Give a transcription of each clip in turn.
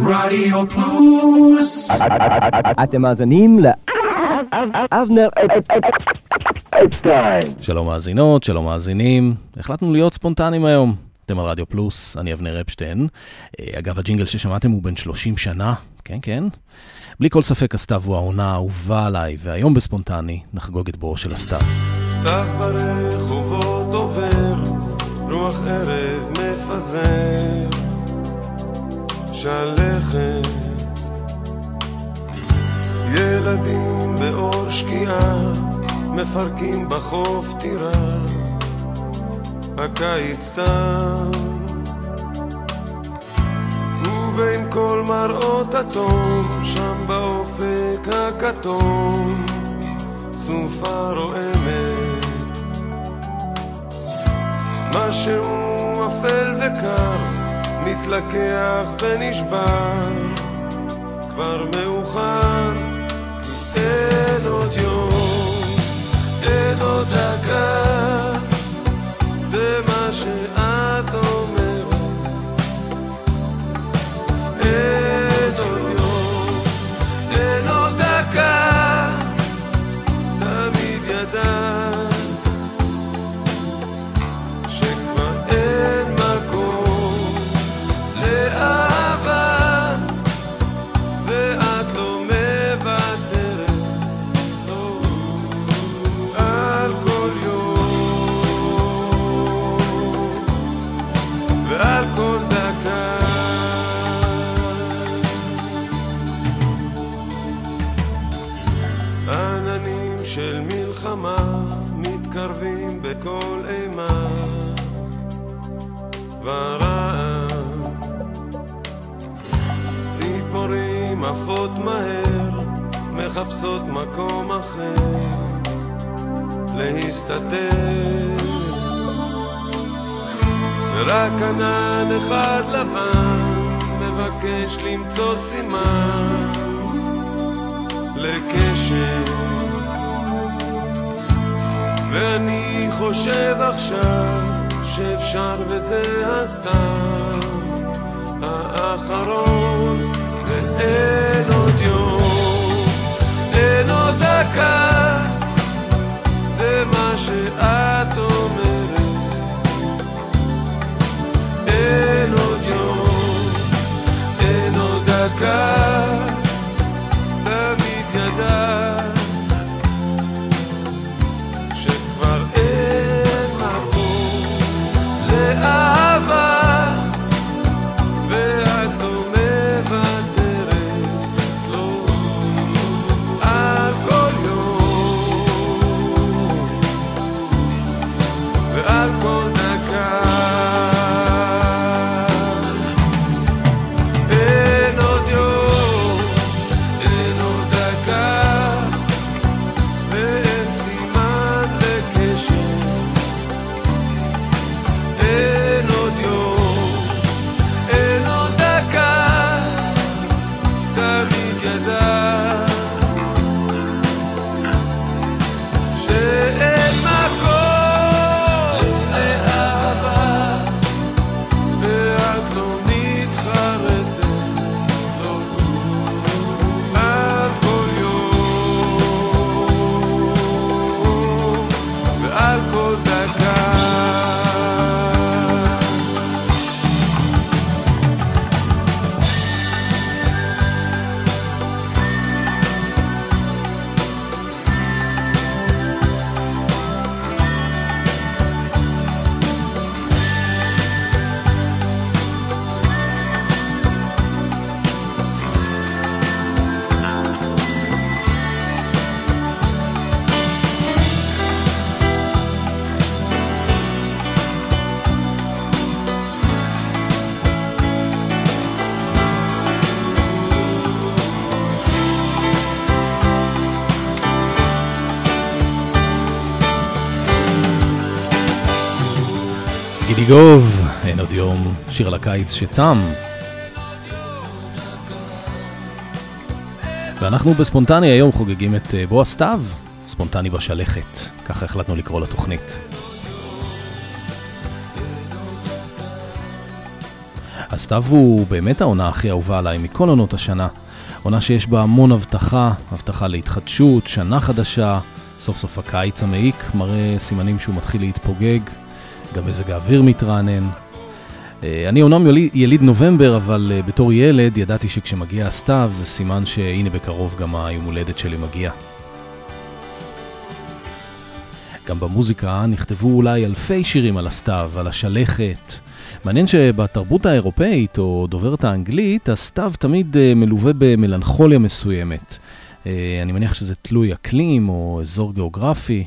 רדיו פלוס אתם מאזינים לאבנר אפשטיין. שלום מאזינות, שלום מאזינים. החלטנו להיות ספונטניים היום. אתם על רדיו פלוס, אני אבנר אפשטיין. אה, אגב, הג'ינגל ששמעתם הוא בן 30 שנה, כן, כן. בלי כל ספק הסתיו הוא העונה האהובה עליי, והיום בספונטני נחגוג את בואו של הסתיו. סתיו ברחובות עובר, רוח ערב מפזר, שלכת. ילדים באור שקיעה, מפרקים בחוף טירה, הקיץ תם. ובין כל מראות התום, שם באופק הכתום, סופה רועמת. משהו אפל וקר, מתלקח ונשבר, כבר מאוחר, אין עוד יום, אין עוד דקה, זה מה עפות מהר מחפשות מקום אחר להסתתר. ורק ענן אחד לבן מבקש למצוא סימן לקשר. ואני חושב עכשיו שאפשר וזה הסתם. האחרון ואין עוד דקה. זה מה שאת הקיץ שתם. ואנחנו בספונטני היום חוגגים את אה, בוא הסתיו, ספונטני בשלכת, ככה החלטנו לקרוא לתוכנית. הסתיו הוא באמת העונה הכי אהובה עליי מכל עונות השנה. עונה שיש בה המון הבטחה, הבטחה להתחדשות, שנה חדשה, סוף סוף הקיץ המעיק מראה סימנים שהוא מתחיל להתפוגג, גם מזג האוויר מתרענן. אה, אני אומנם יליד נובמבר, אבל אה, בתור ילד ידעתי שכשמגיע הסתיו זה סימן שהנה בקרוב גם היום הולדת שלי מגיע. גם במוזיקה נכתבו אולי אלפי שירים על הסתיו, על השלכת. מעניין שבתרבות האירופאית או דוברת האנגלית, הסתיו תמיד אה, מלווה במלנכוליה מסוימת. אני מניח שזה תלוי אקלים או אזור גיאוגרפי.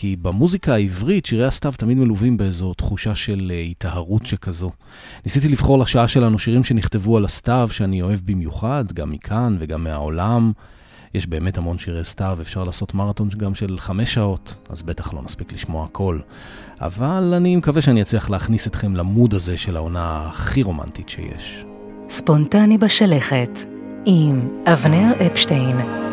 כי במוזיקה העברית שירי הסתיו תמיד מלווים באיזו תחושה של אה, היטהרות שכזו. ניסיתי לבחור לשעה שלנו שירים שנכתבו על הסתיו, שאני אוהב במיוחד, גם מכאן וגם מהעולם. יש באמת המון שירי סתיו, אפשר לעשות מרתון גם של חמש שעות, אז בטח לא נספיק לשמוע הכל. אבל אני מקווה שאני אצליח להכניס אתכם למוד הזה של העונה הכי רומנטית שיש. ספונטני בשלכת, עם אבנר אפשטיין.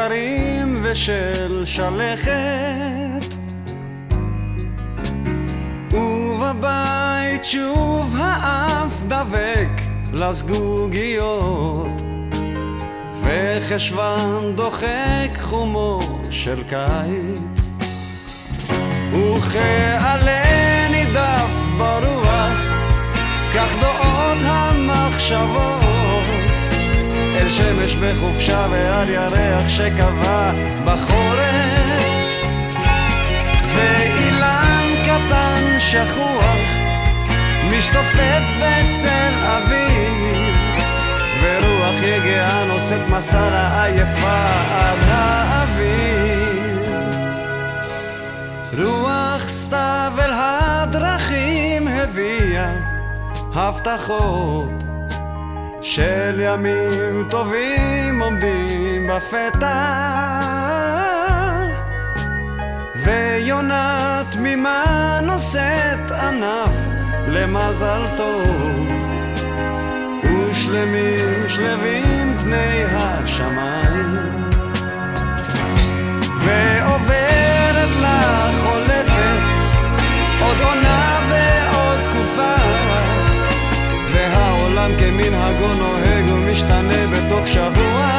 ימים קרים ושל שלכת. ובבית שוב האף דבק לזגוגיות. וחשוון דוחק חומו של קיץ. וכעלה נידף ברוח כך דעות המחשבות אל שמש בחופשה ועל ירח שקבע בחורף. ואילן קטן שכוח משתופף בצל אביב ורוח יגעה נושאת מסע לעייפה עד האביב רוח סתיו אל הדרכים הביאה הבטחות של ימים טובים עומדים בפתח. ויונה תמימה נושאת ענף למזל טוב. ושלמים שלווים פני השמיים. ועוברת לה חולפת עוד עונה העולם כמנהגו נוהג ומשתנה בתוך שבוע.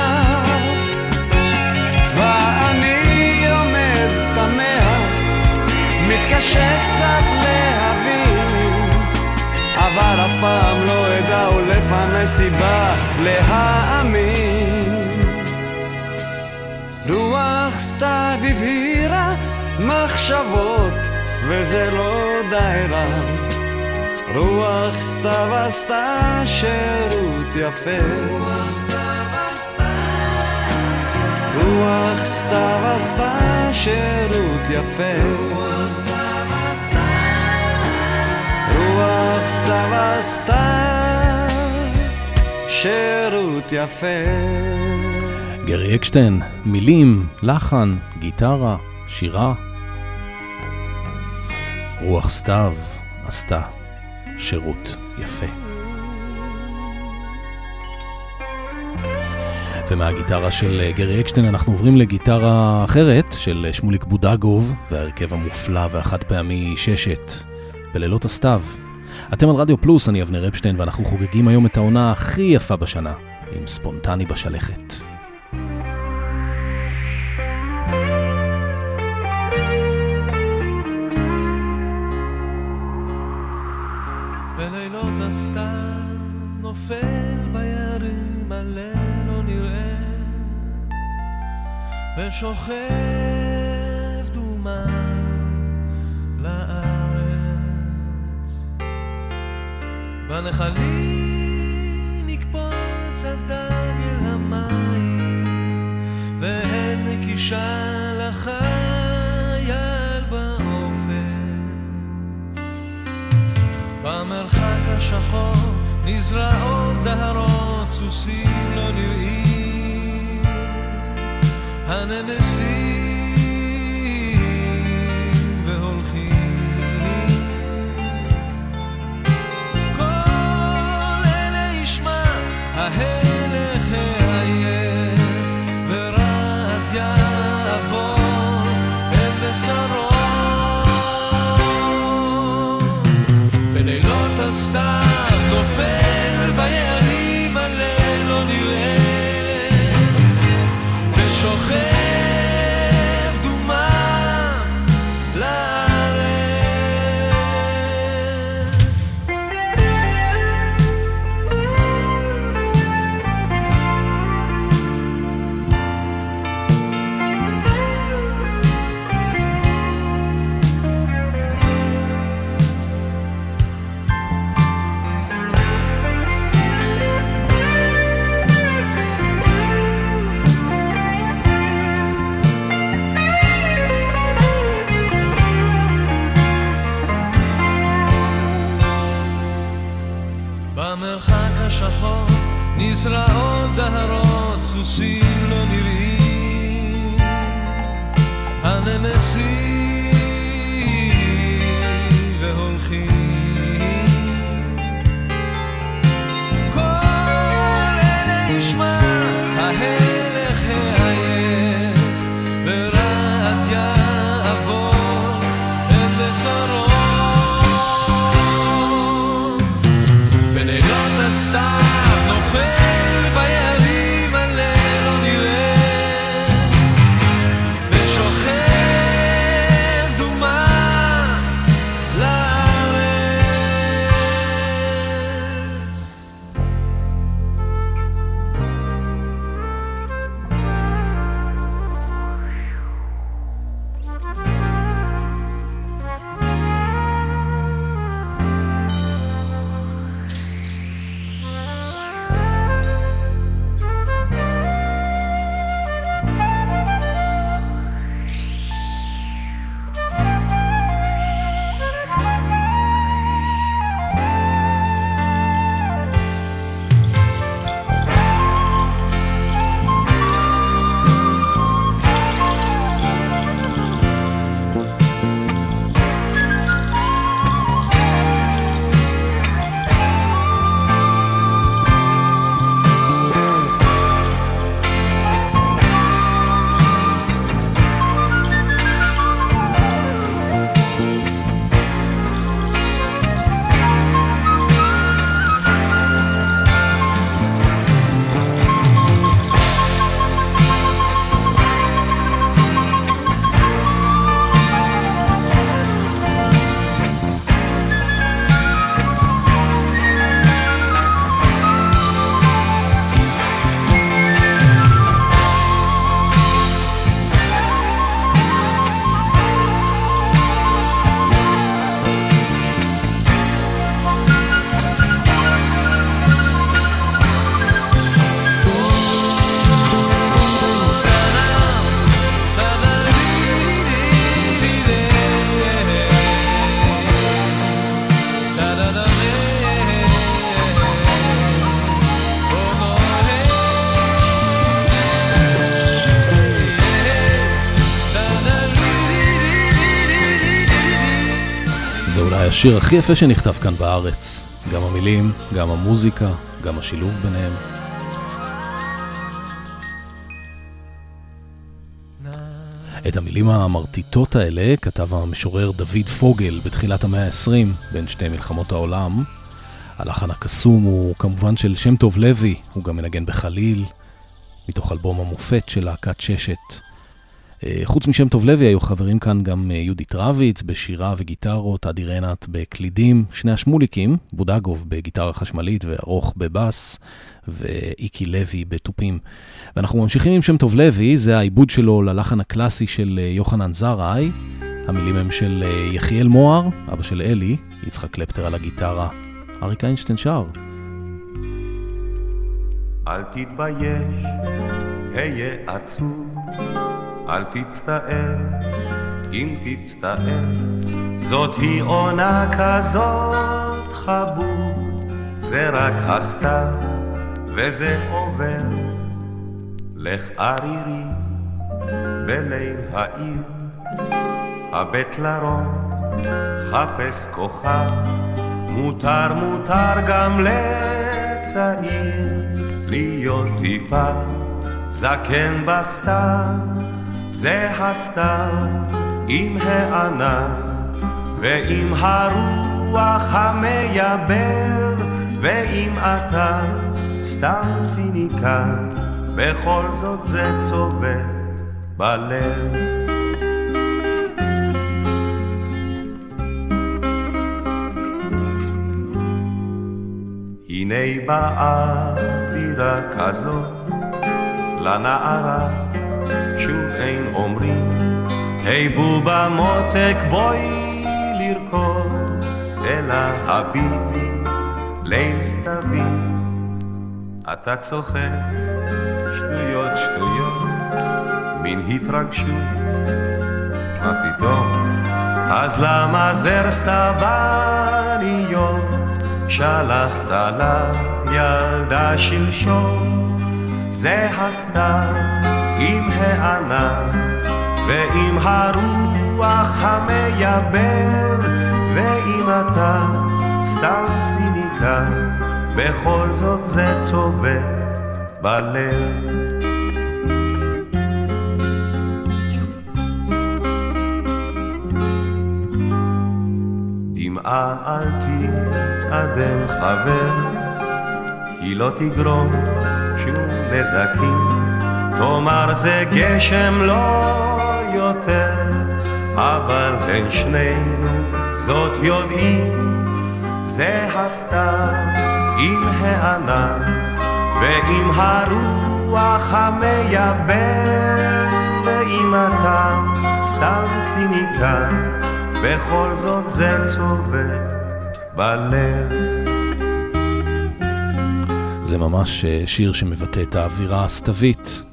ואני עומד תמה, מתקשה קצת להבין אבל אף פעם לא אדע ולפני סיבה להאמין. רוח סתיו הבהירה מחשבות וזה לא די רע רוח סתיו עשתה שירות יפה. רוח סתיו עשתה שירות יפה. רוח סתיו עשתה שירות יפה. גרי אקשטיין, מילים, לחן, גיטרה, שירה. רוח סתיו עשתה שירות יפה. ומהגיטרה של אה, גרי אקשטיין אנחנו עוברים לגיטרה אחרת של אה, שמוליק בודגוב וההרכב המופלא והחד פעמי ששת בלילות הסתיו. אתם על רדיו פלוס, אני אבנר אפשטיין ואנחנו חוגגים היום את העונה הכי יפה בשנה עם ספונטני בשלכת. שוכב דומה לארץ. בנחלים יקפוץ הדג אל המים, ואין נקישה לחייל באופן. במרחק השחור נזרעות דהרות, סוסים לא נראים הנמסים והולכים. כל אלה ישמע ההלך השיר הכי יפה שנכתב כאן בארץ. גם המילים, גם המוזיקה, גם השילוב ביניהם. את המילים המרטיטות האלה כתב המשורר דוד פוגל בתחילת המאה ה-20, בין שתי מלחמות העולם. הלחן הקסום הוא כמובן של שם טוב לוי, הוא גם מנגן בחליל, מתוך אלבום המופת של להקת ששת. אה, חוץ משם טוב לוי היו חברים כאן גם אה, יהודית רביץ בשירה וגיטרות, אדי רנט בקלידים, שני השמוליקים, בודגוב בגיטרה חשמלית וארוך בבאס, ואיקי לוי בתופים. ואנחנו ממשיכים עם שם טוב לוי, זה העיבוד שלו ללחן הקלאסי של אה, יוחנן זרעי. המילים הם של יחיאל מוהר, אבא של אלי, יצחק קלפטר על הגיטרה. אריק איינשטיין שר. אל תתבייש, היה עצוב, אל תצטער, אם תצטער, זאת היא עונה כזאת חבוד, זה רק הסתיו, וזה עובר. לך ערירי בליל העיר, הבט לרום, חפש כוכב, מותר מותר גם לצעיר להיות טיפה זקן בסתיו, זה הסתיו עם הענן ועם הרוח המייבר ואם אתה סתם ציניקן בכל זאת זה צובט בלב. הנה באה אווירה כזאת לנערה אין אומרים היי בובה מותק בואי לרקוד אלא הביטי ליל סתווי. אתה צוחק שטויות שטויות מין התרגשות. מה פתאום? אז למה זר סתווניות? שלחת לילדה שלשום זה הסתיו עם הענן ועם הרוח המייבר ואם אתה סתם ציניקן בכל זאת זה צובט בלב. אל תתאדם חבר היא לא תגרום שום נזקים, תאמר זה גשם לא יותר, אבל בין שנינו זאת יודעים, זה הסתיו עם הענן ועם הרוח המייבר, ואם אתה סתם ציניקן, בכל זאת זה צובט בלב. זה ממש אה, שיר שמבטא את האווירה הסתווית.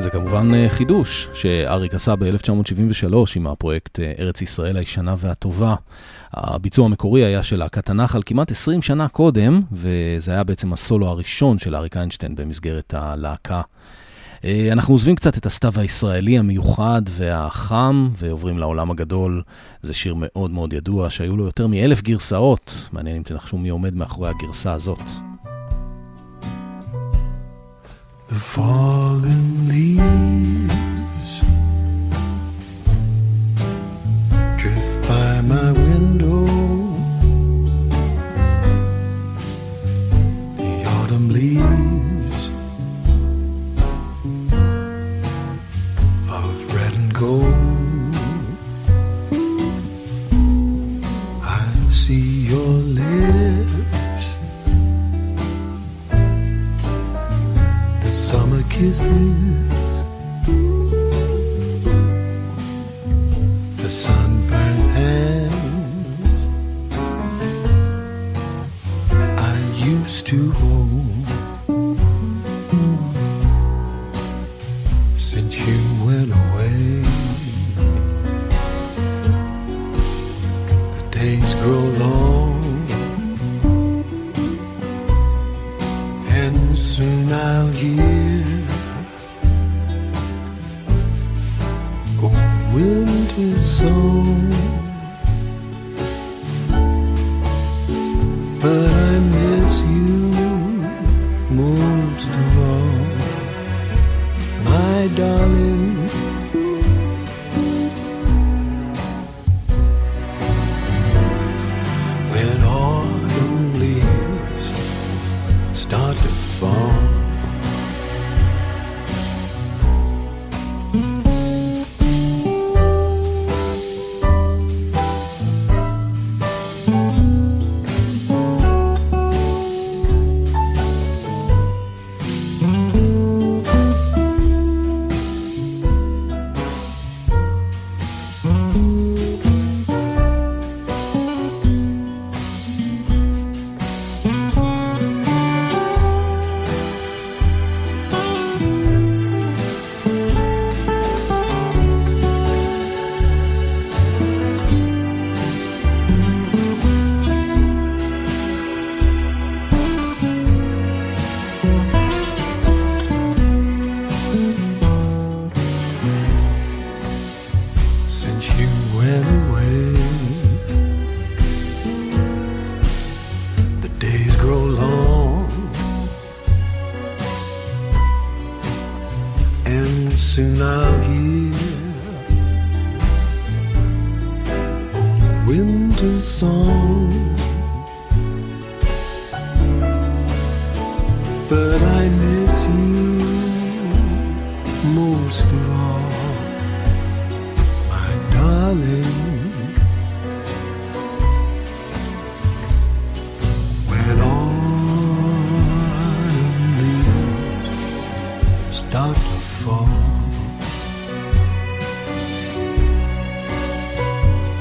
זה כמובן אה, חידוש שאריק עשה ב-1973 עם הפרויקט אה, ארץ ישראל הישנה והטובה. הביצוע המקורי היה של להקת הנחל כמעט 20 שנה קודם, וזה היה בעצם הסולו הראשון של אריק איינשטיין במסגרת הלהקה. אה, אנחנו עוזבים קצת את הסתיו הישראלי המיוחד והחם, ועוברים לעולם הגדול. זה שיר מאוד מאוד ידוע, שהיו לו יותר מאלף גרסאות. מעניין אם תנחשו מי עומד מאחורי הגרסה הזאת. The fallen leaves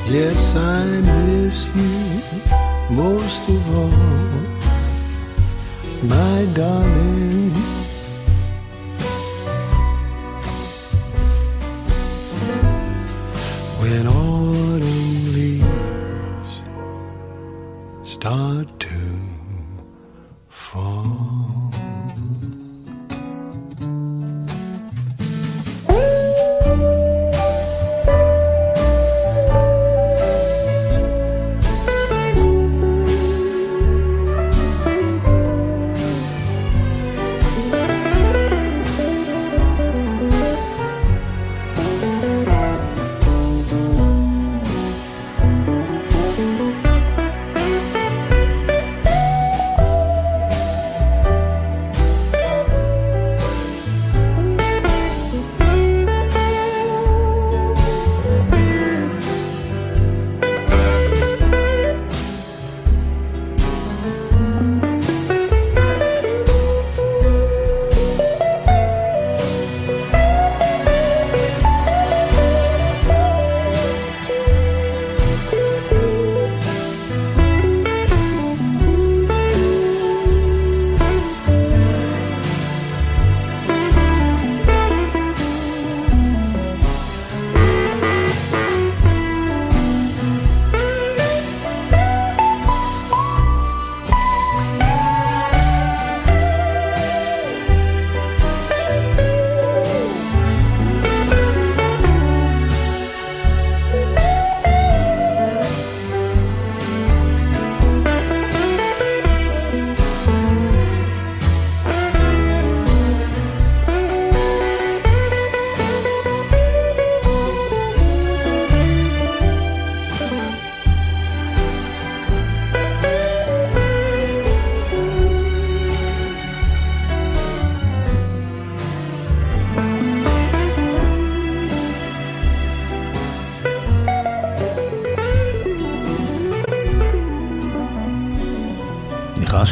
yes, I miss you most of all, my darling.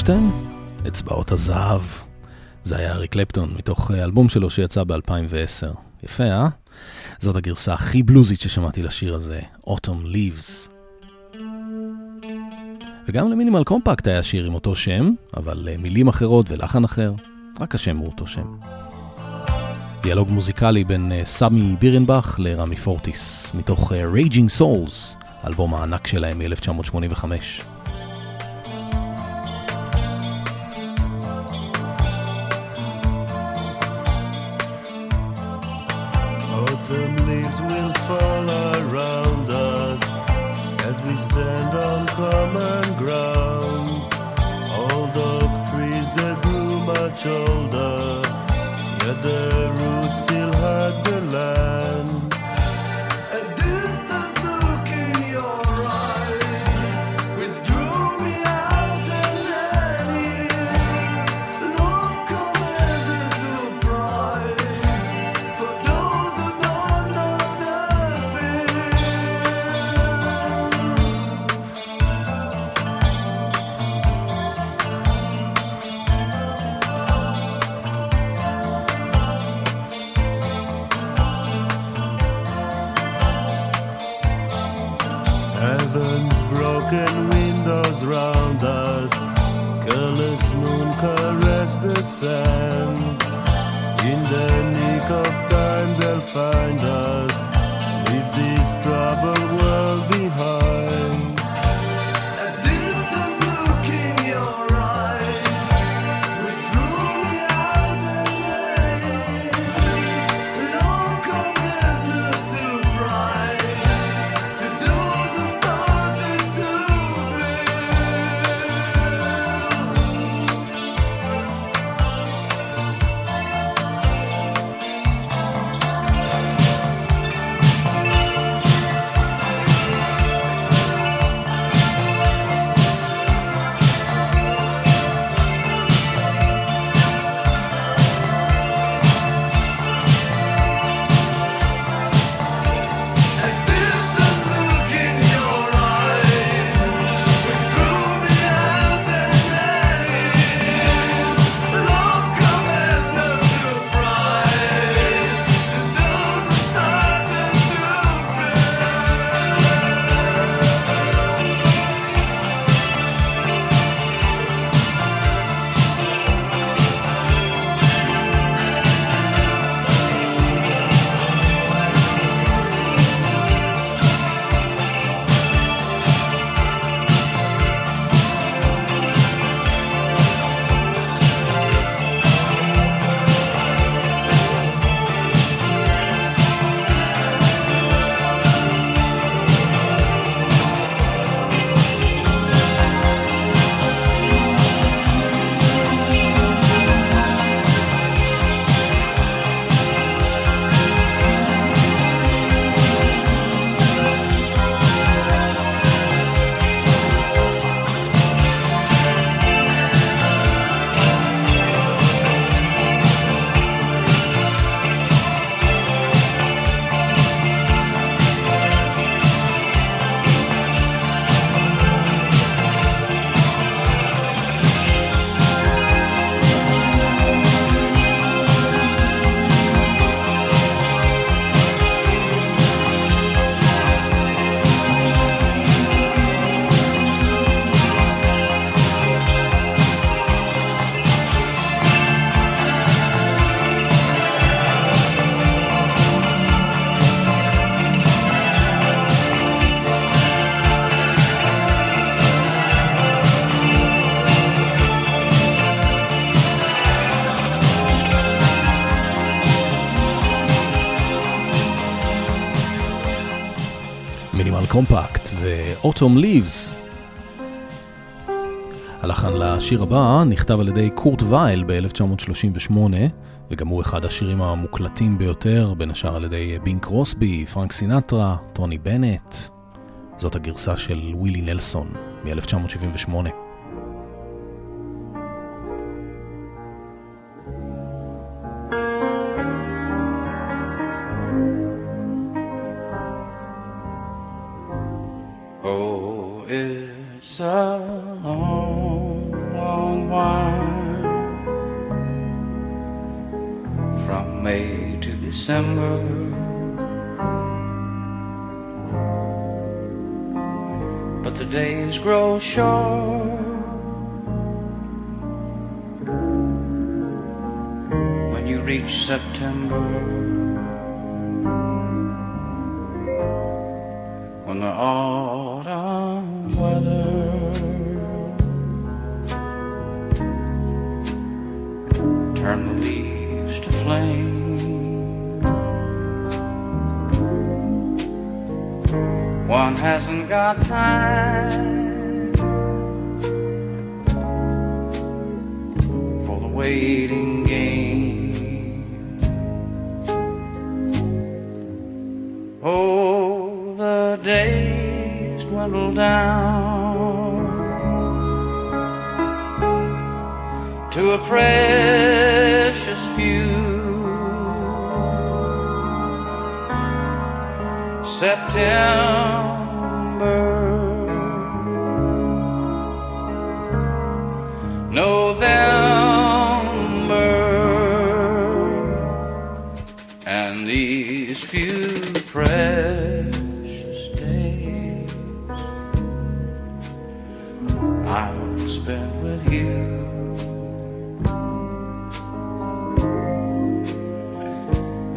ניחשתם? אצבעות הזהב. זה היה אריק קלפטון, מתוך אה, אלבום שלו שיצא ב-2010. יפה, אה? זאת הגרסה הכי בלוזית ששמעתי לשיר הזה, Autumn Leaves. וגם למינימל קומפקט היה שיר עם אותו שם, אבל אה, מילים אחרות ולחן אחר, רק השם הוא אותו שם. דיאלוג מוזיקלי בין אה, סמי בירנבך לרמי פורטיס, מתוך Raging Souls, האלבום הענק שלהם מ-1985. Autumn leaves will fall around us as we stand on common ground. Old oak trees that grew much older, yet their roots still hug the land. Sand. In the nick of time they'll find ו-Autumn Leaves. הלחן לשיר הבא נכתב על ידי קורט וייל ב-1938, וגם הוא אחד השירים המוקלטים ביותר, בין השאר על ידי בינק רוסבי, פרנק סינטרה, טוני בנט. זאת הגרסה של ווילי נלסון מ-1978. But the days grow short when you reach September.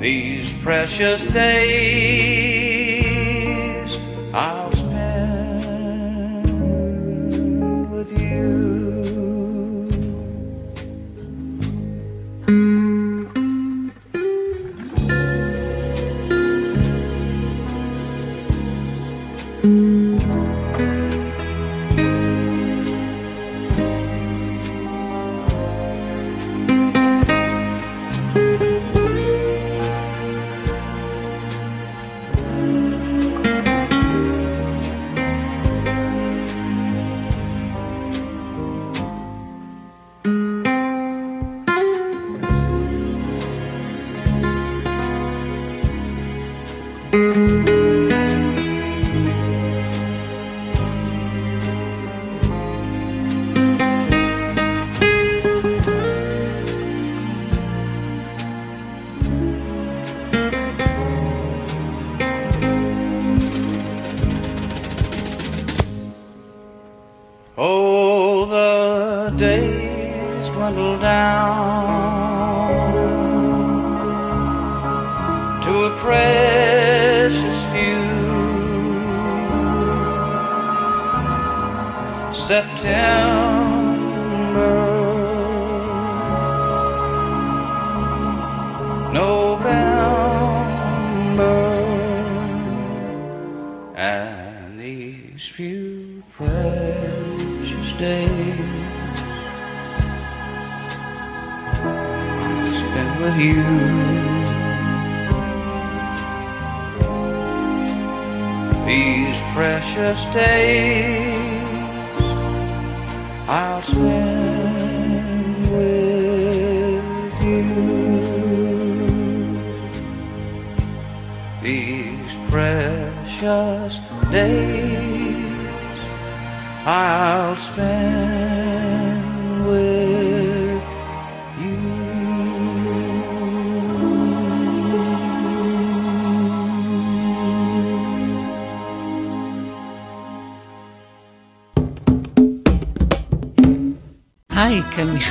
These precious days. I'll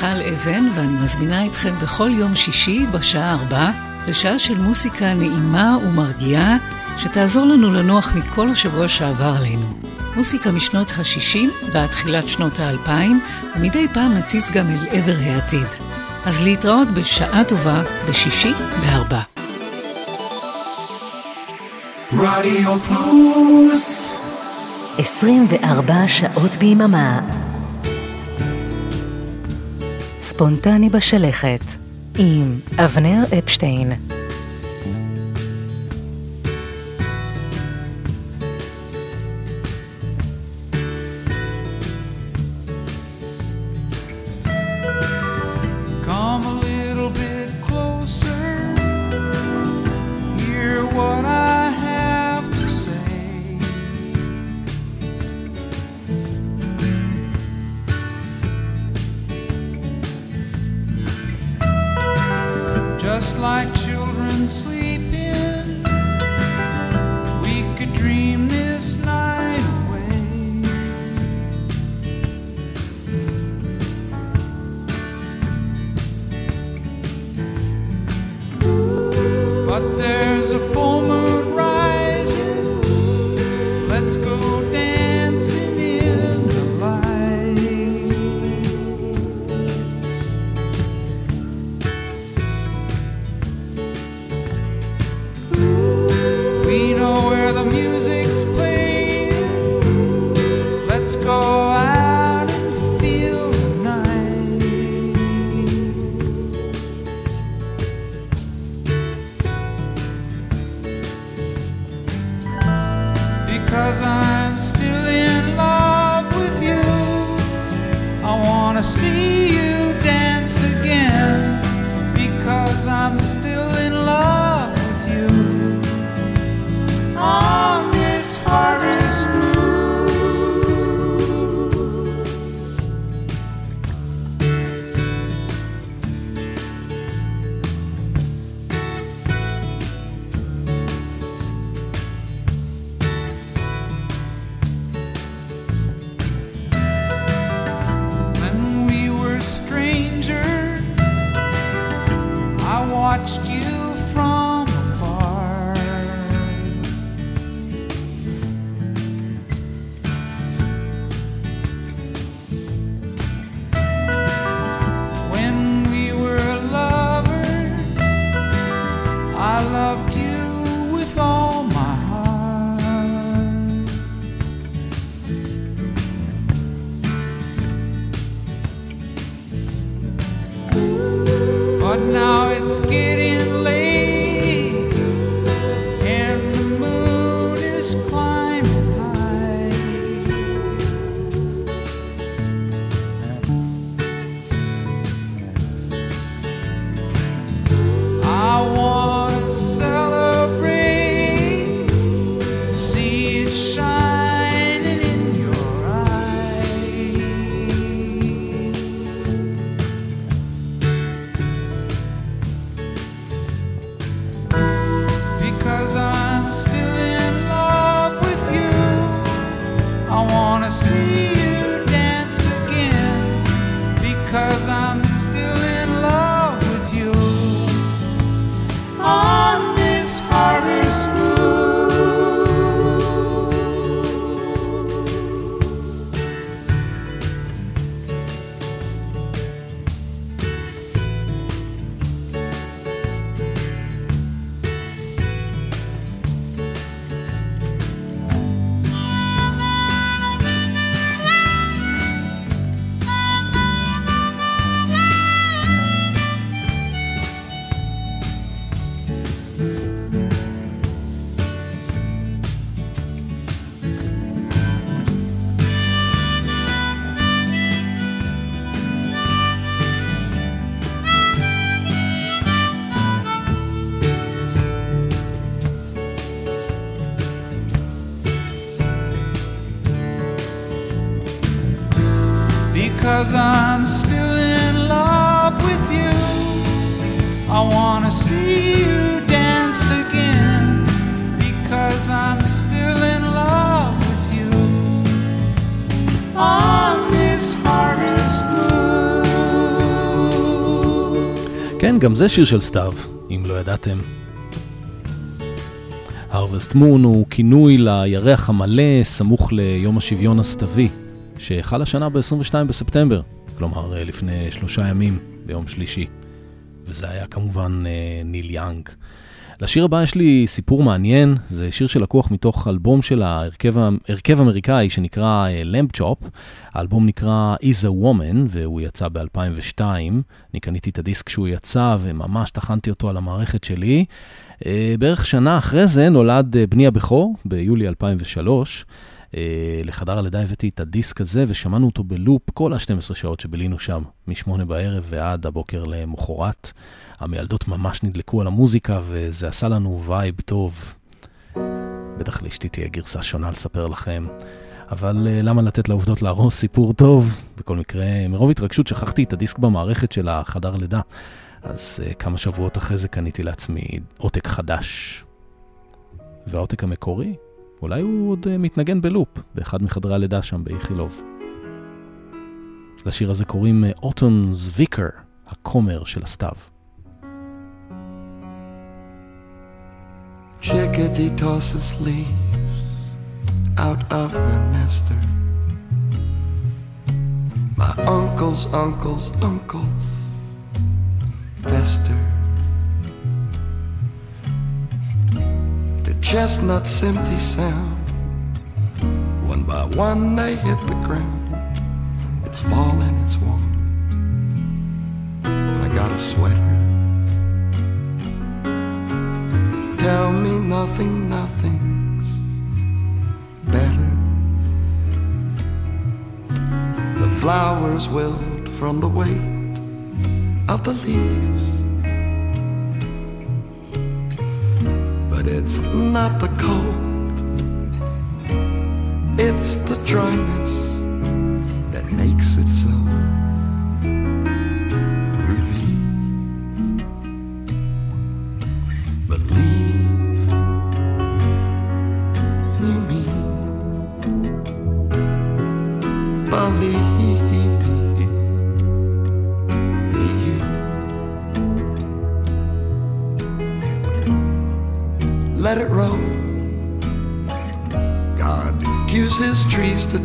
מיכל אבן, ואני מזמינה אתכם בכל יום שישי בשעה ארבע לשעה של מוסיקה נעימה ומרגיעה, שתעזור לנו לנוח מכל השבוע שעבר עלינו. מוסיקה משנות ה-60 ועד תחילת שנות ה-2000, ומדי פעם נציץ גם אל עבר העתיד. אז להתראות בשעה טובה בשישי בארבע. רדיו פלוס 24 שעות ביממה ספונטני בשלכת, עם אבנר אפשטיין. because זה שיר של סתיו, אם לא ידעתם. הרווסט מון הוא כינוי לירח המלא סמוך ליום השוויון הסתווי, שחל השנה ב-22 בספטמבר, כלומר אה, לפני שלושה ימים, ביום שלישי. וזה היה כמובן אה, ניל יאנג. לשיר הבא יש לי סיפור מעניין, זה שיר שלקוח מתוך אלבום של ההרכב אמריקאי שנקרא למפ צ'ופ. האלבום נקרא Is a Woman והוא יצא ב-2002. אני קניתי את הדיסק כשהוא יצא וממש טחנתי אותו על המערכת שלי. בערך שנה אחרי זה נולד בני הבכור, ביולי 2003. לחדר הלידה הבאתי את הדיסק הזה ושמענו אותו בלופ כל ה-12 שעות שבילינו שם, מ-8 בערב ועד הבוקר למחרת. המילדות ממש נדלקו על המוזיקה וזה עשה לנו vibe טוב. בטח לאשתי תהיה גרסה שונה לספר לכם. אבל למה לתת לעובדות להרוס סיפור טוב? בכל מקרה, מרוב התרגשות שכחתי את הדיסק במערכת של החדר לידה. אז כמה שבועות אחרי זה קניתי לעצמי עותק חדש. והעותק המקורי, אולי הוא עוד מתנגן בלופ באחד מחדרי הלידה שם באיכילוב. לשיר הזה קוראים אוטונס ויקר, הכומר של הסתיו. Chickadee tosses leaves out of her nester. My uncle's uncle's uncle's fester. Chestnuts empty sound. One by one they hit the ground. It's falling, it's warm. I got a sweater. Tell me nothing, nothing's better. The flowers wilt from the weight of the leaves. It's not the cold, it's the dryness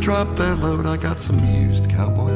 drop their load. I got some used cowboy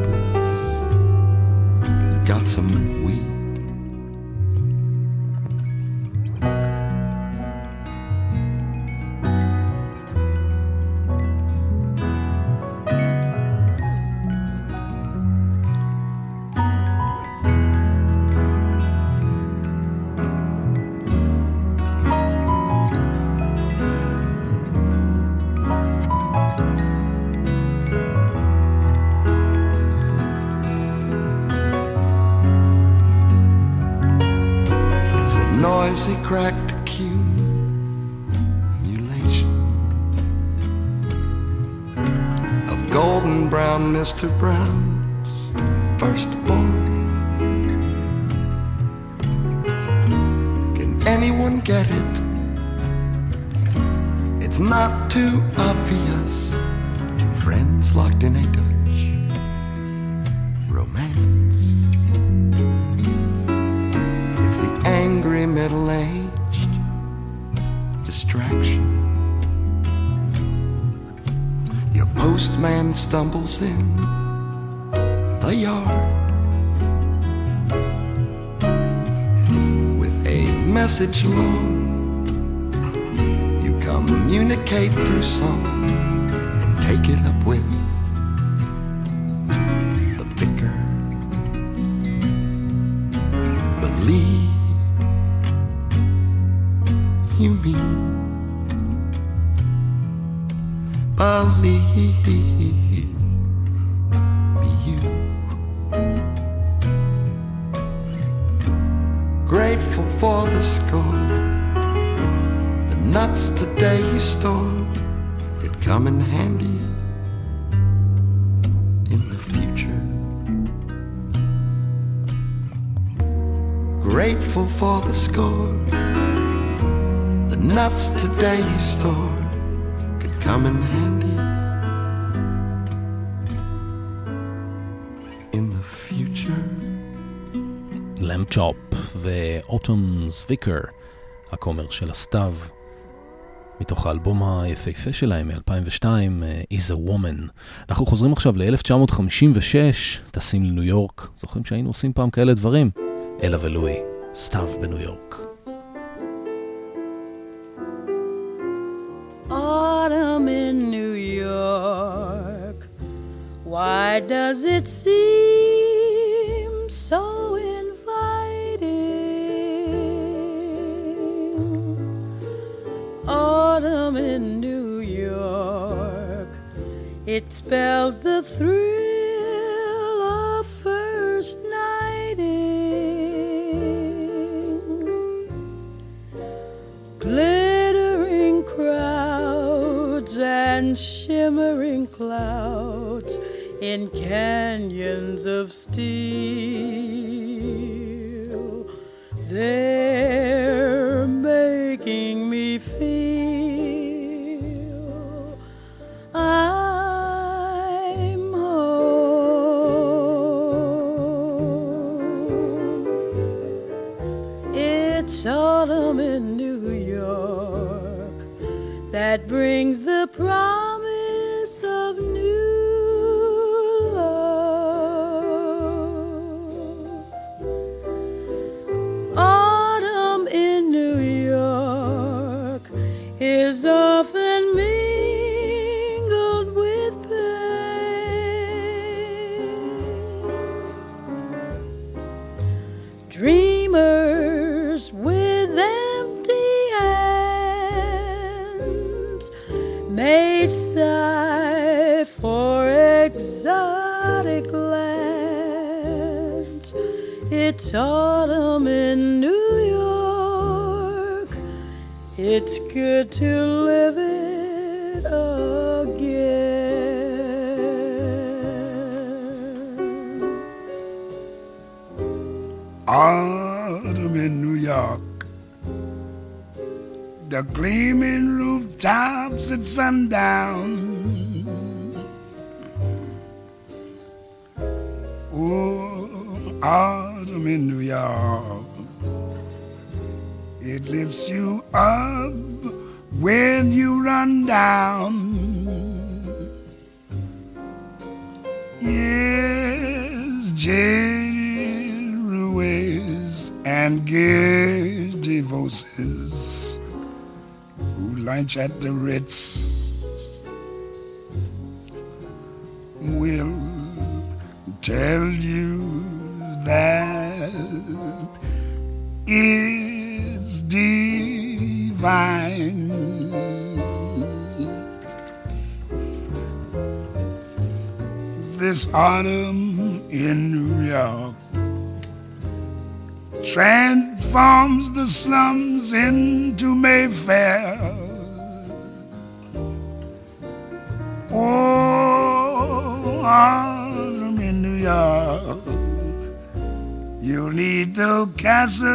grateful for the score, The nuts today you store could come in handy in the future. Grateful for the score, The nuts today you store could come in handy. in the future. Lamb Chop Wolf ו-Autumn's Vicar, הכומר של הסתיו, מתוך האלבום היפהפה שלהם מ-2002, אה, Is a Woman. אנחנו חוזרים עכשיו ל-1956, טסים לניו יורק, זוכרים שהיינו עושים פעם כאלה דברים? אלה ולואי, סתיו בניו יורק. Why does it seem so it spells the thrill of first nighting. Glittering crowds and shimmering clouds in canyons of steel. They're making that It's autumn in New York. It's good to live it again. Autumn in New York. The gleaming rooftops at sundown. Autumn in New York. It lifts you up when you run down. Yes, ruins and giddy voices who lunch at the Ritz will tell you that it's divine. This autumn in New York transforms the slums into Mayfair. Oh, autumn in New York, you'll need no castles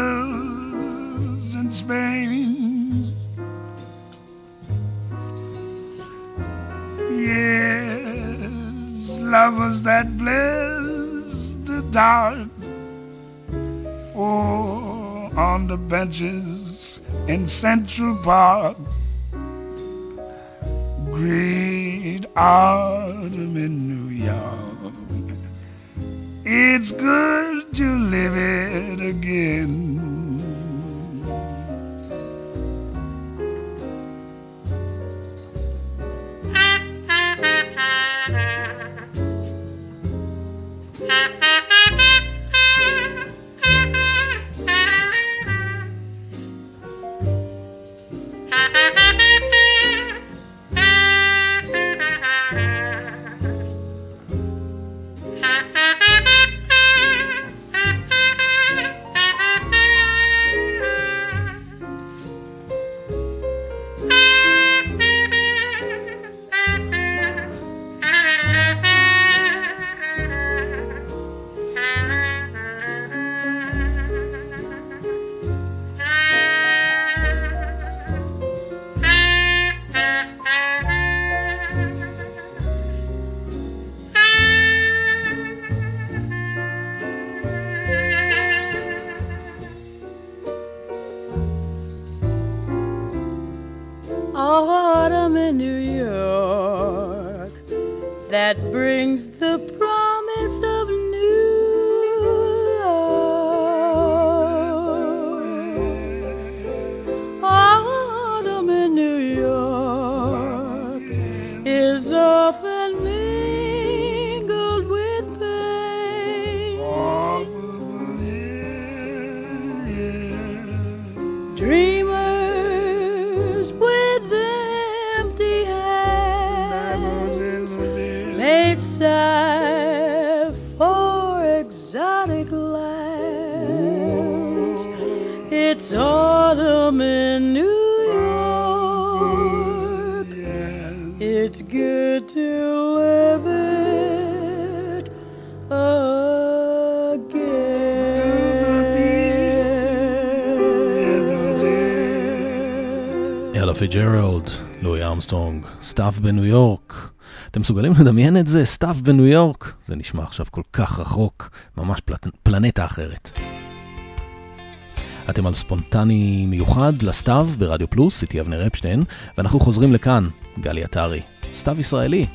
in Spain. Yes, lovers that bless the dark. Oh, on the benches in Central Park. Great autumn in New York. It's good to live it again. Autumn dreamers with empty hands may sigh for exotic lands. It's autumn. פיצג'רלד, לואי ארמסטרונג, סתיו בניו יורק. אתם מסוגלים לדמיין את זה? סתיו בניו יורק? זה נשמע עכשיו כל כך רחוק, ממש פלט... פלנטה אחרת. אתם על ספונטני מיוחד לסתיו ברדיו פלוס, איתי אבנר אפשטיין, ואנחנו חוזרים לכאן, גלי עטרי. סתיו ישראלי.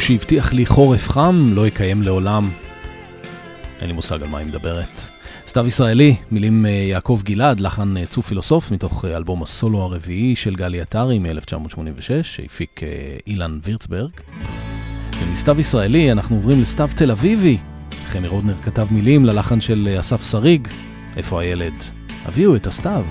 הוא שהבטיח לי חורף חם, לא יקיים לעולם. אין לי מושג על מה היא מדברת. סתיו ישראלי, מילים אה, יעקב גלעד, לחן אה, צוף פילוסוף, מתוך אה, אלבום הסולו הרביעי של גלי עטרי מ-1986, שהפיק אילן וירצברג. ומסתיו ישראלי אנחנו עוברים לסתיו תל אביבי. חמי רודנר כתב מילים ללחן של אסף שריג, איפה הילד? הביאו את הסתיו.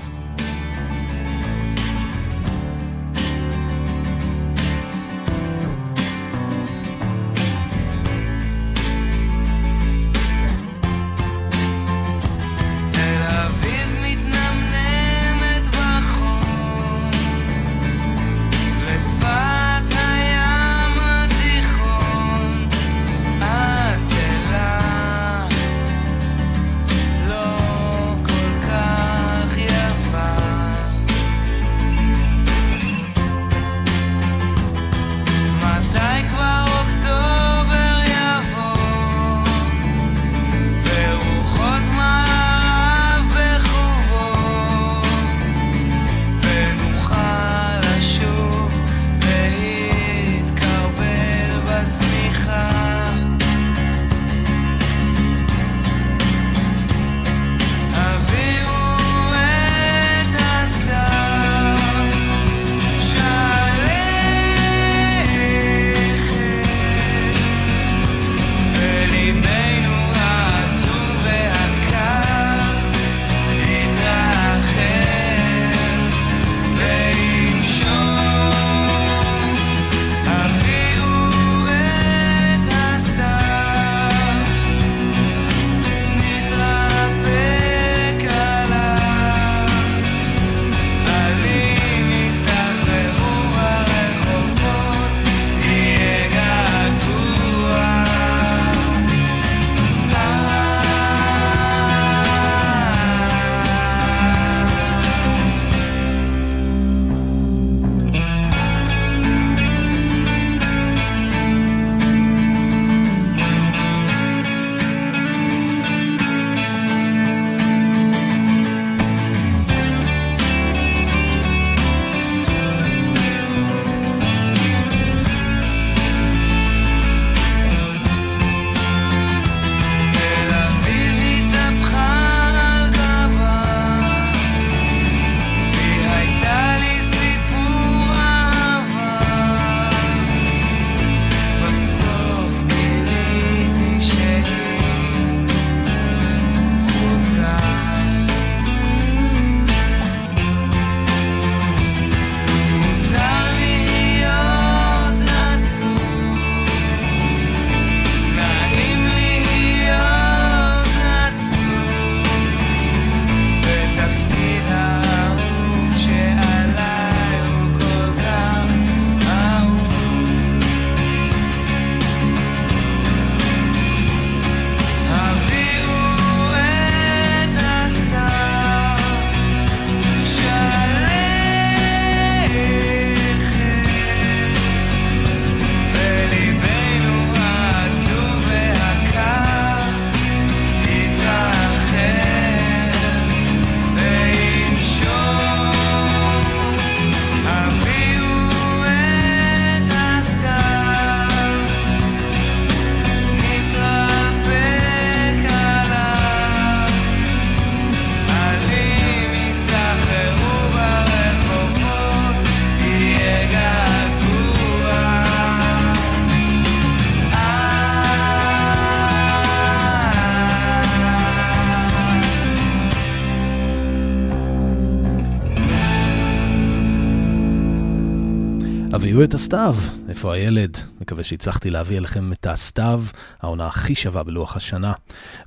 הביאו את הסתיו. איפה הילד? מקווה שהצלחתי להביא אליכם את הסתיו, העונה הכי שווה בלוח השנה.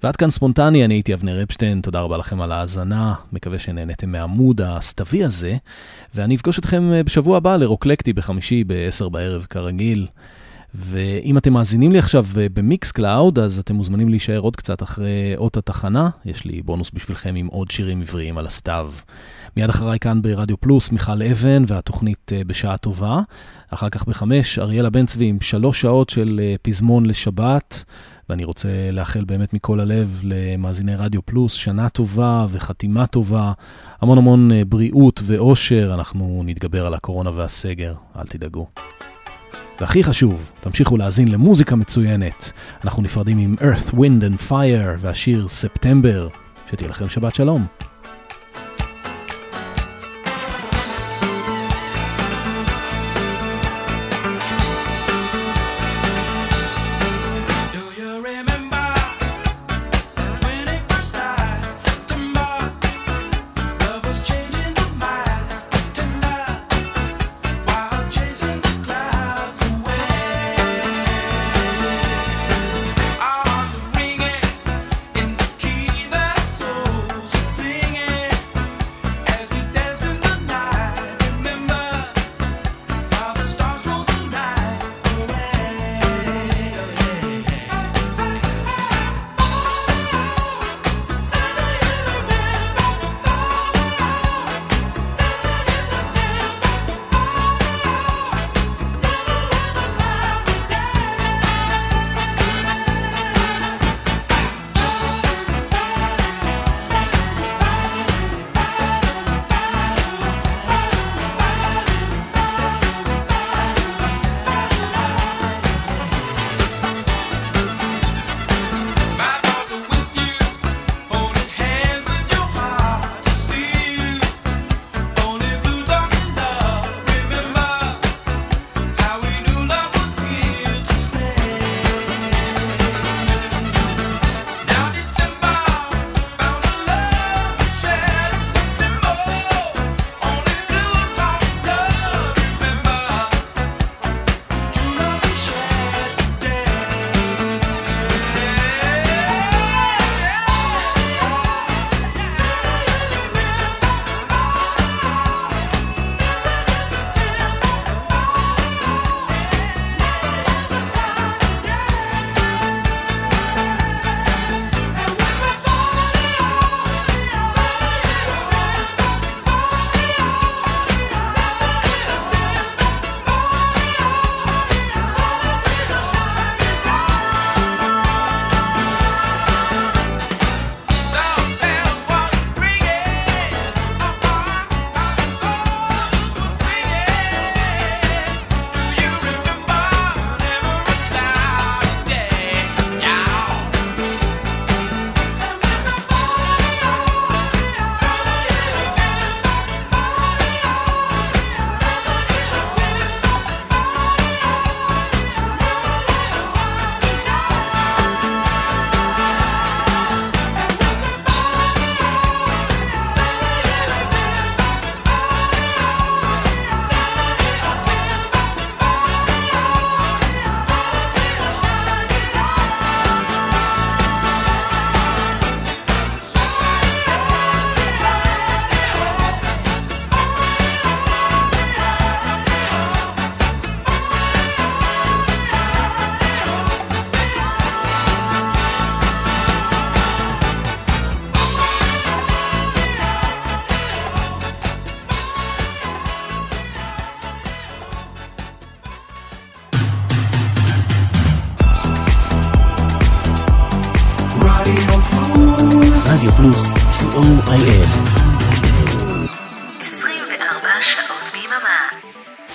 ועד כאן ספונטני, אני הייתי אבנר אפשטיין, תודה רבה לכם על ההאזנה, מקווה שנהניתם מה mood הסתווי הזה, ואני אפגוש אתכם אה, בשבוע הבא לרוקלקטי בחמישי ב-10 בערב כרגיל. ואם אתם מאזינים לי עכשיו אה, ב Mixcloud, אז אתם מוזמנים להישאר עוד קצת אחרי אות התחנה. יש לי בונוס בשבילכם עם עוד שירים עבריים על הסתיו. מיד אחריי כאן ברדיו פלוס, מיכל אבן והתוכנית אה, בשעה טובה. אחר כך בחמש, אריאלה בן צבי עם שלוש שעות של אה, פזמון לשבת. ואני רוצה לאחל באמת מכל הלב למאזיני רדיו פלוס שנה טובה וחתימה טובה, המון המון בריאות ואושר, אנחנו נתגבר על הקורונה והסגר, אל תדאגו. והכי חשוב, תמשיכו להאזין למוזיקה מצוינת. אנחנו נפרדים עם Earth, Wind and Fire והשיר ספטמבר. שתהיה לכם שבת שלום.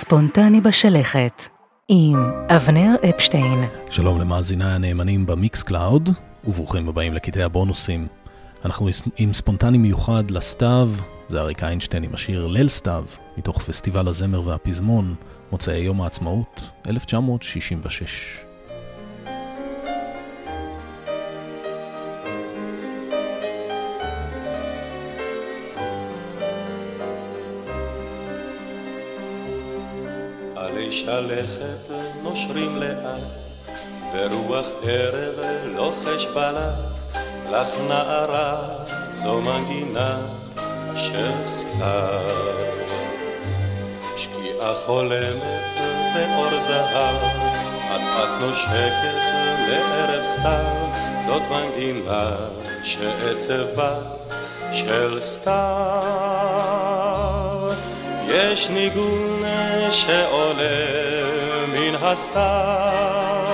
ספונטני בשלכת, עם אבנר אפשטיין. שלום למאזיני הנאמנים ב Mixcloud, וברוכים הבאים לקטעי הבונוסים. אנחנו עם ספונטני מיוחד לסתיו, זה אריק איינשטיין עם השיר ליל סתיו, מתוך פסטיבל הזמר והפזמון, מוצאי יום העצמאות, 1966. עלי שלכת נושרים לאט, ורוח ערב לוחש בלט, לך נערה זו מנגינה של סתיו. שקיעה חולמת באור זהב, אט אט נושקת לערב סתיו, זאת מנגינה שעצב בה של סתיו. יש ניגון שעולה מן הסתיו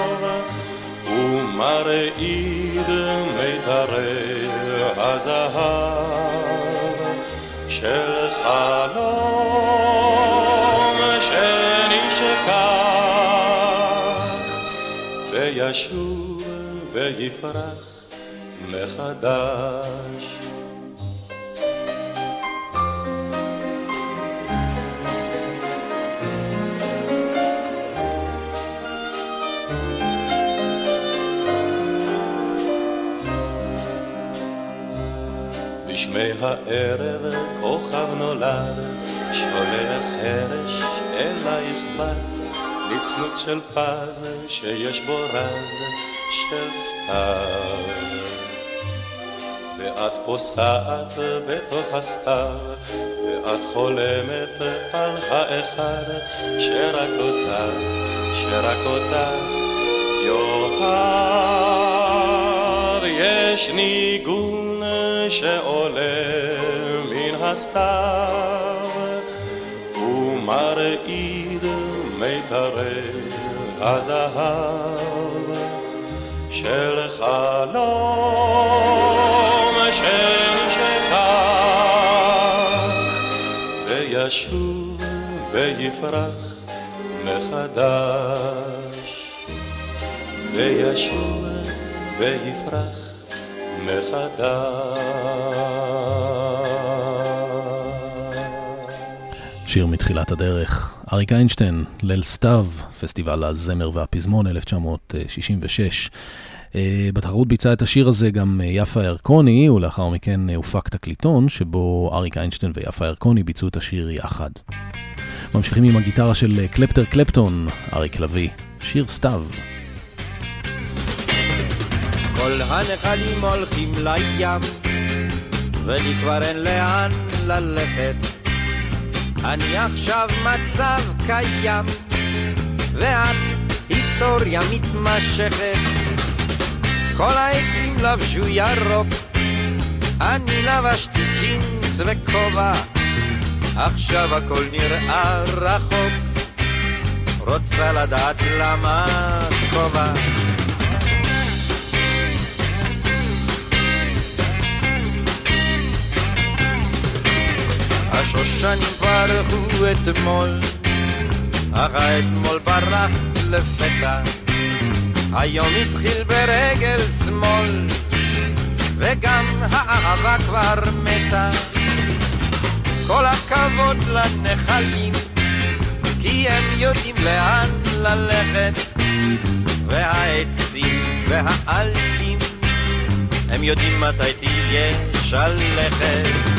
ומרעיד מיתרי הזהב של חלום שנשכח וישוב ויפרח מחדש בשמי הערב כוכב נולד, שולח חרש אלייך בת, לצנות של פז שיש בו רז של סתיו. ואת פוסעת בתוך הסתיו, ואת חולמת על האחד שרק אותה, שרק אותה יאהב. יש ניגון שעולה מן הסתיו ומרעיד מיתרי הזהב של חלום שנשכח וישוב ויפרח מחדש. וישוב ויפרח שיר מתחילת הדרך, אריק איינשטיין, ליל סתיו, פסטיבל הזמר והפזמון 1966. אה, בתחרות ביצע את השיר הזה גם אה, יפה ירקוני, ולאחר מכן אה, הופק תקליטון, שבו אריק איינשטיין ויפה ירקוני ביצעו את השיר יחד. ממשיכים עם הגיטרה של קלפטר קלפטון, אריק לביא, שיר סתיו. כל הנחלים הולכים לים, ולי כבר אין לאן ללכת. אני עכשיו מצב קיים, ואת היסטוריה מתמשכת. כל העצים לבשו ירוק, אני לבשתי ג'ינס וכובע, עכשיו הכל נראה רחוק. רוצה לדעת למה כובע. השושנים פרחו אתמול, אך האתמול ברח לפתע. היום התחיל ברגל שמאל, וגם האהבה כבר מתה. כל הכבוד לנחלים, כי הם יודעים לאן ללכת, והעצים והעלים, הם יודעים מתי תהיה שלכת.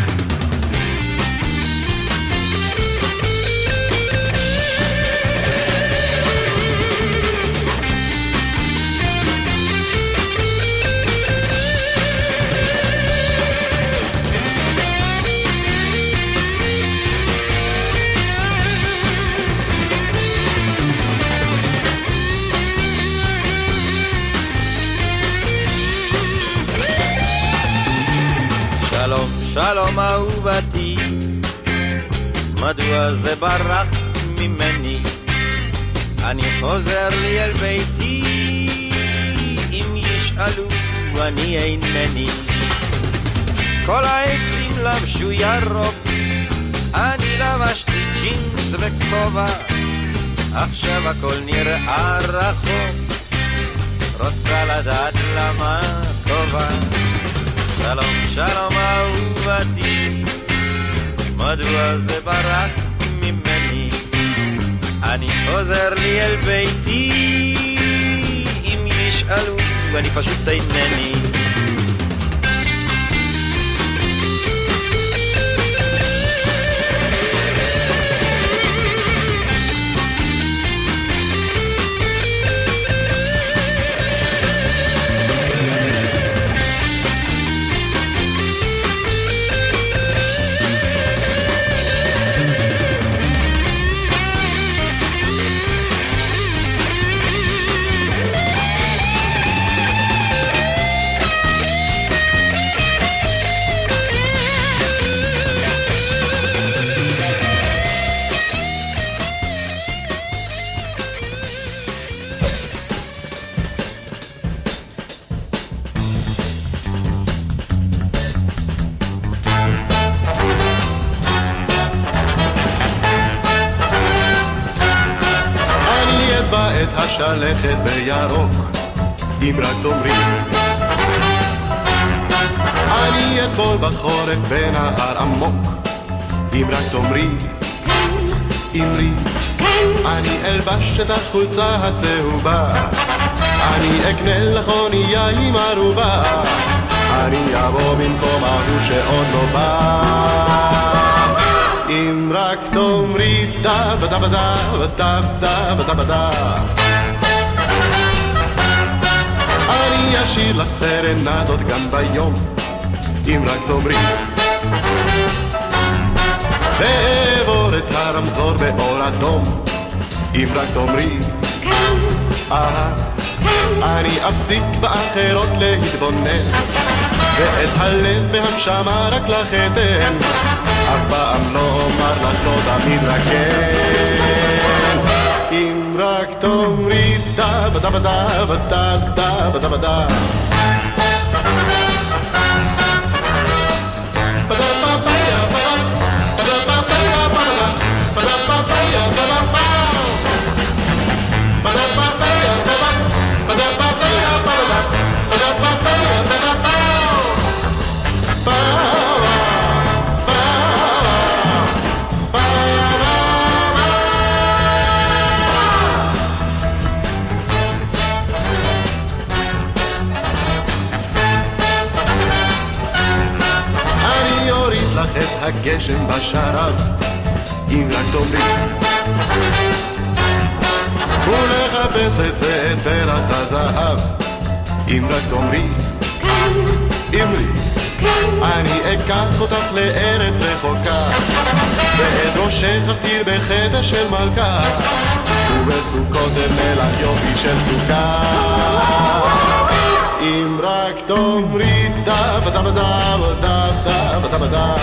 שלום, אהובתי, מדוע זה ברח ממני? אני חוזר לי אל ביתי, אם ישאלו אני אינני. כל העצים לבשו ירוק, אני לבשתי ג'ינס וכובע, עכשיו הכל נראה רחוק, רוצה לדעת למה טובה. שלום, שלום אהובתי, מדוע זה ברח ממני? אני חוזר לי אל ביתי, אם ישאלו, אני פשוט אינני. אטבול בחורף בנהר עמוק, אם רק תאמרי. אמרי. אני אלבש את החולצה הצהובה, אני אקנה לך אונייה עם ערובה, אני אבוא במקום ההוא שעוד לא בא. אם רק תאמרי דה בדה בדה בדה בדה בדה בדה אני אשאיר לך סרנדות גם ביום אם רק תאמרי ואעבור את הרמזור באור אדום. אם רק תאמרי אהה אני אפסיק באחרות להתבונן. ואת הלב והנשמה רק לך אתן. אף פעם לא אומר לך לא תמיד רק כן אם רק תאמרי דה בדה בדה בדה בדה בדה בדה אם רק תאמרי. אמרי. אני אקח אותך לארץ רחוקה, ואת ראשך אכתיר בחדר של מלכה, ובסוכות אבנה לך יופי של סוכה. אם רק תאמרי דה בדה בדה בדה בדה בדה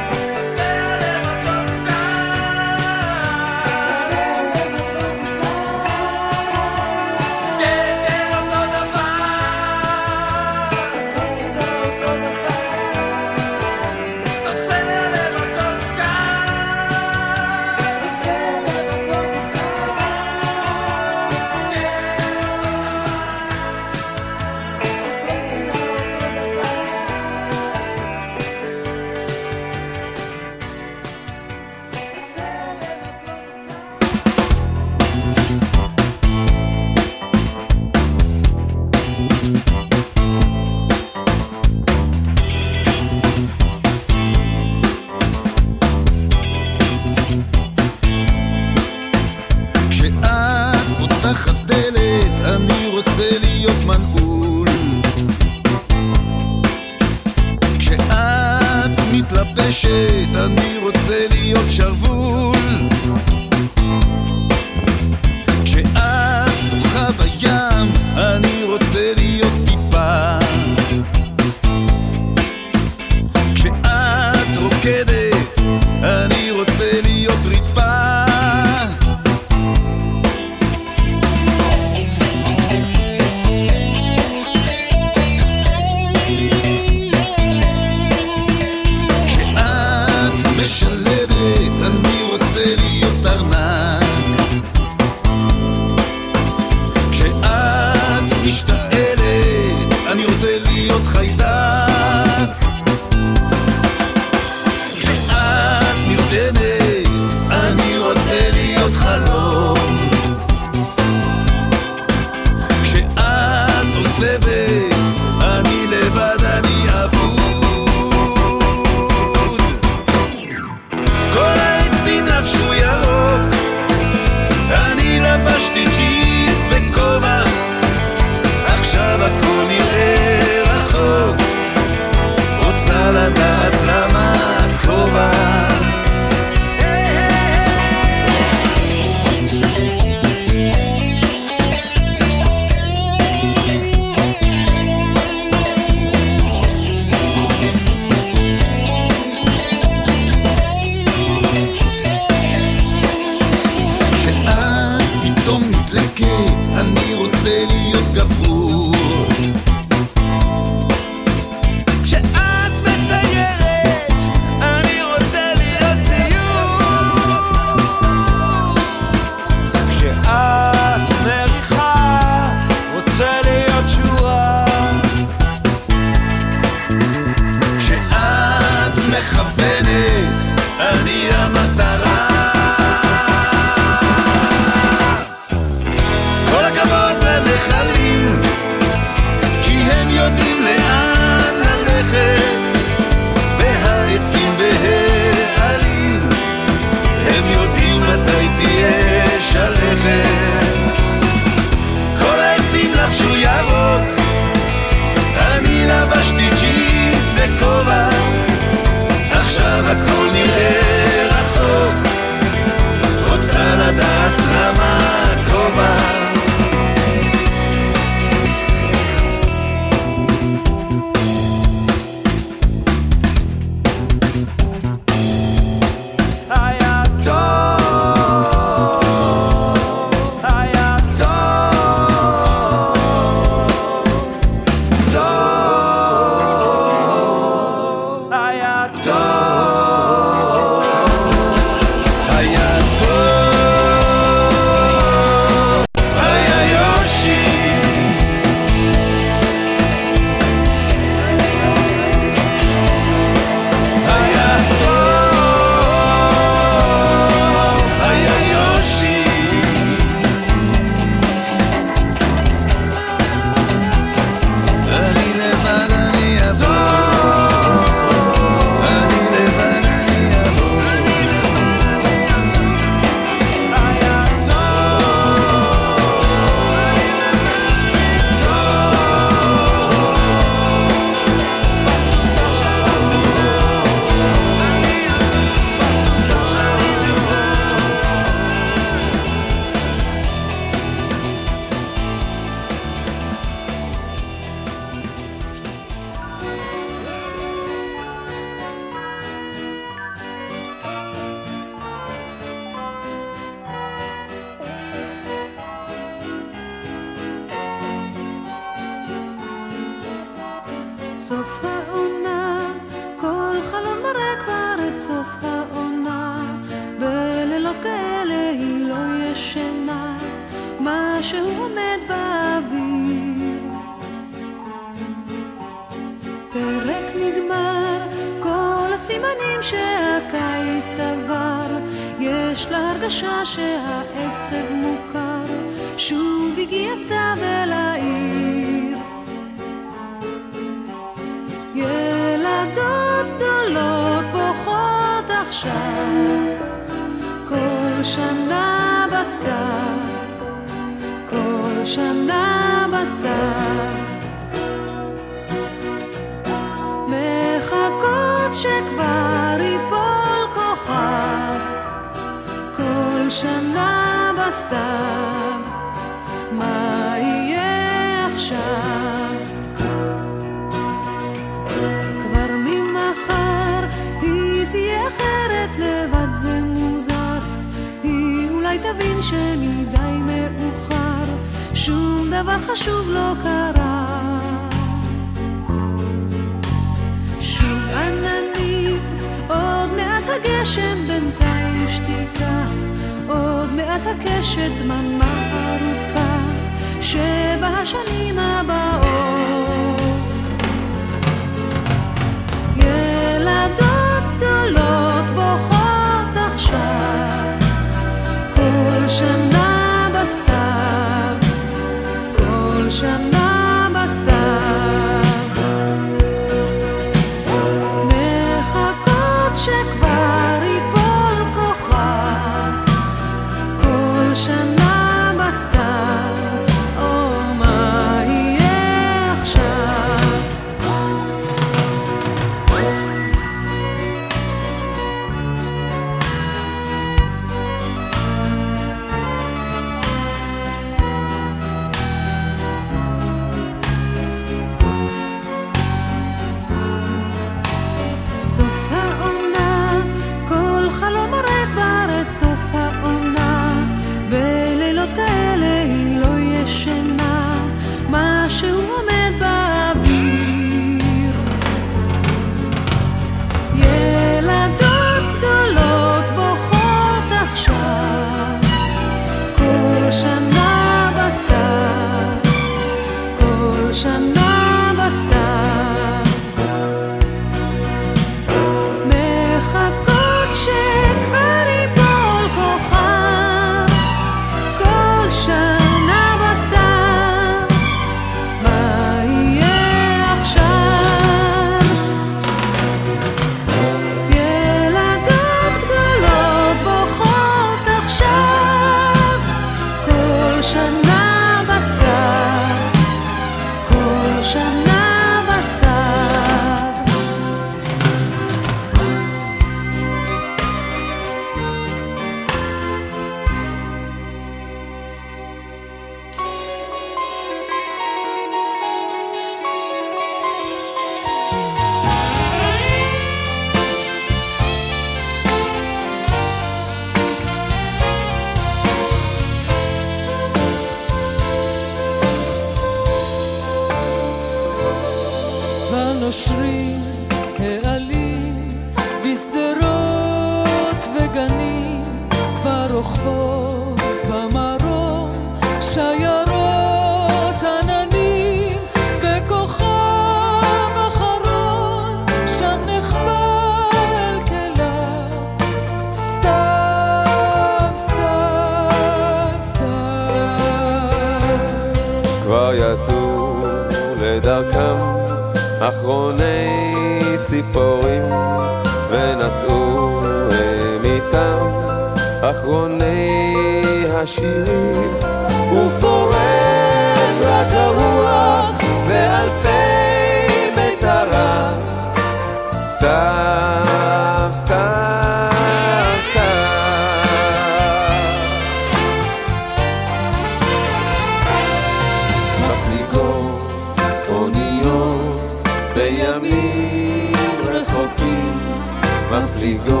Rodrigo.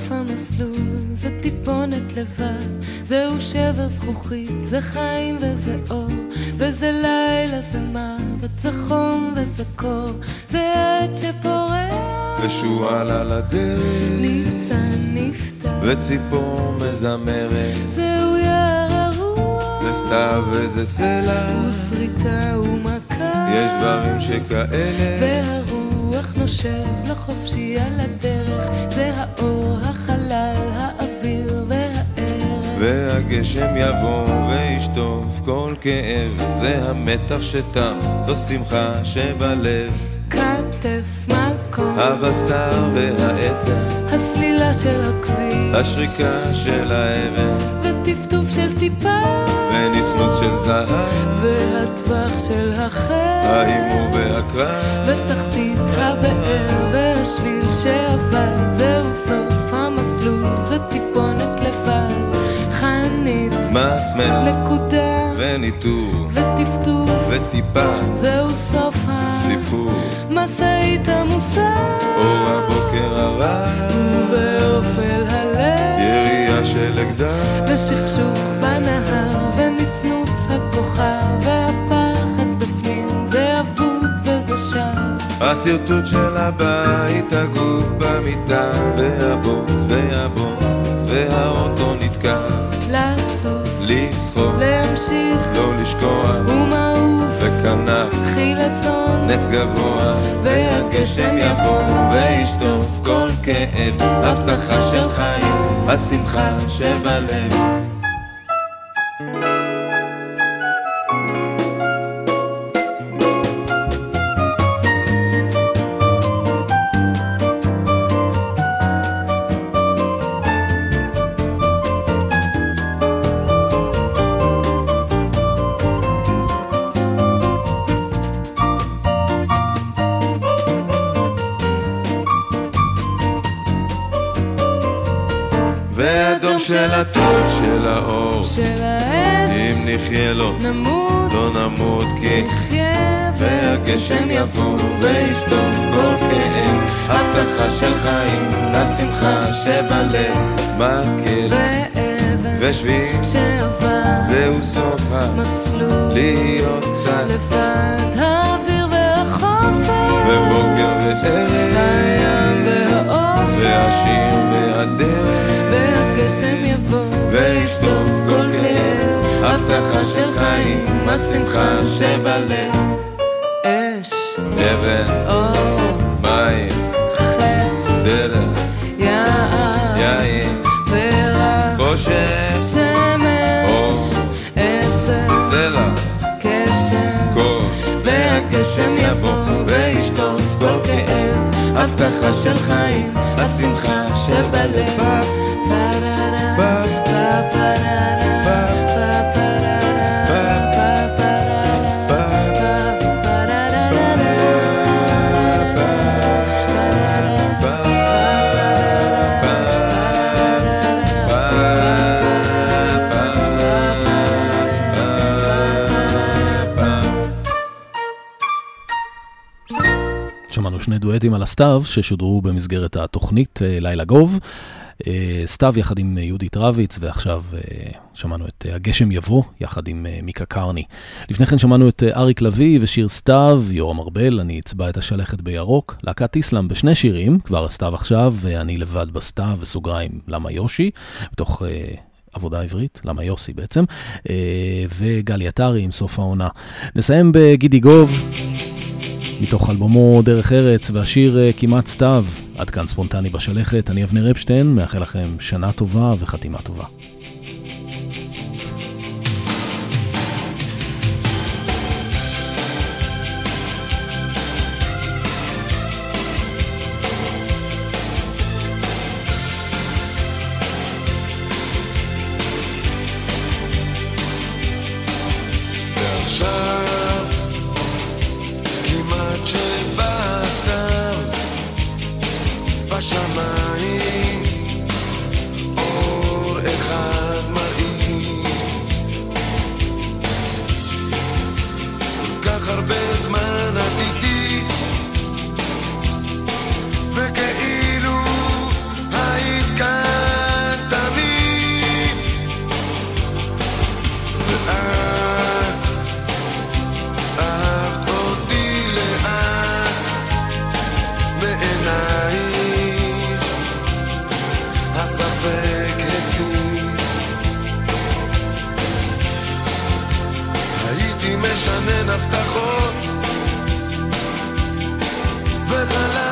סוף המסלול, זה טיפונת לבד זהו שבר זכוכית, זה חיים וזה אור וזה לילה, זה מוות, זה חום וזה קור זה עת שפורח. ושועל על הדרך ניצן נפתח. וציפור מזמרת. זהו יער הרוח. זה סתיו וזה סלע. ושריטה ומכה. יש דברים שכאלה. והרוח נושב לחופשי על הדרך והגשם יבוא וישטוף כל כאב. זה המתח שתם, זו שמחה שבלב. כתף מקום. הבשר והעצם הסלילה של הכביש. השריקה של האבן. וטפטוף של טיפה. ונצנות של זהב. והטווח של החל ההימור והקרב. ותחתית הבאר. והשביל שעבד זהו סוף המסלול. זה טיפונת חנית מסמר נקודה. וניטור וטפטוף. וטיפה. זהו סוף ה... סיפור, משאית עמוסה, אור הבוקר הרע, ובאופל הלב, ירייה של אקדח, ושכשוך בנהר, ונצנוץ הכוכב, והפחד בפנים, זה אבוד וזה שם. השרטוט של הבית, הגוף במיטה, והבוץ והבוץ, והאוטו לעצוב, לסחוב, להמשיך, לא לשכוח, ומעוף, וכנף, חילזון, נץ גבוה, והגשם יבוא, וישטוף. כל כאב, הבטחה של חיים, השמחה שבלב. של הטוד של האור, של האש, אם נחיה לו, נמות, לא נמות כי נחיה, והגשם יבוא וישטוף כל כאב, הבטחה של חיים, לשמחה שבלב, מקל ואבן, ושביל, שעבר, זהו סוף מסלול, להיות קצת, לבד, האוויר והחופש, ובוקר וערב, הים והאופק, והשיר והגשם יבוא, וישטוף כל כאב, הבטחה של חיים, השמחה שבלב, אש, אבן, אור, מים, חץ, דרך, יער, יין, פרח, חושך, שמש, עצם, סלע, קצר, קור, והגשם יבוא, וישטוף כל כאב, הבטחה של חיים, השמחה שבלב, דואטים על הסתיו ששודרו במסגרת התוכנית אה, לילה גוב. אה, סתיו יחד עם אה, יהודית רביץ, ועכשיו שמענו את הגשם יבוא יחד עם מיקה קרני. לפני כן שמענו את אריק לביא ושיר סתיו, יורם ארבל, אני אצבע את השלכת בירוק, להקת איסלאם בשני שירים, כבר הסתיו עכשיו, ואני לבד בסתיו, וסוגריים למה יושי, בתוך... עבודה עברית, למה יוסי בעצם, וגלי עטרי עם סוף העונה. נסיים בגידי גוב, מתוך אלבומו דרך ארץ, והשיר אה, כמעט סתיו. עד כאן ספונטני בשלכת, אני אבנר אפשטיין, מאחל לכם שנה טובה וחתימה טובה. ועכשיו כמעט שבא סתם בשמיים אור אחד מראים. כל כך הרבה זמן את משנן הבטחות וחלמתי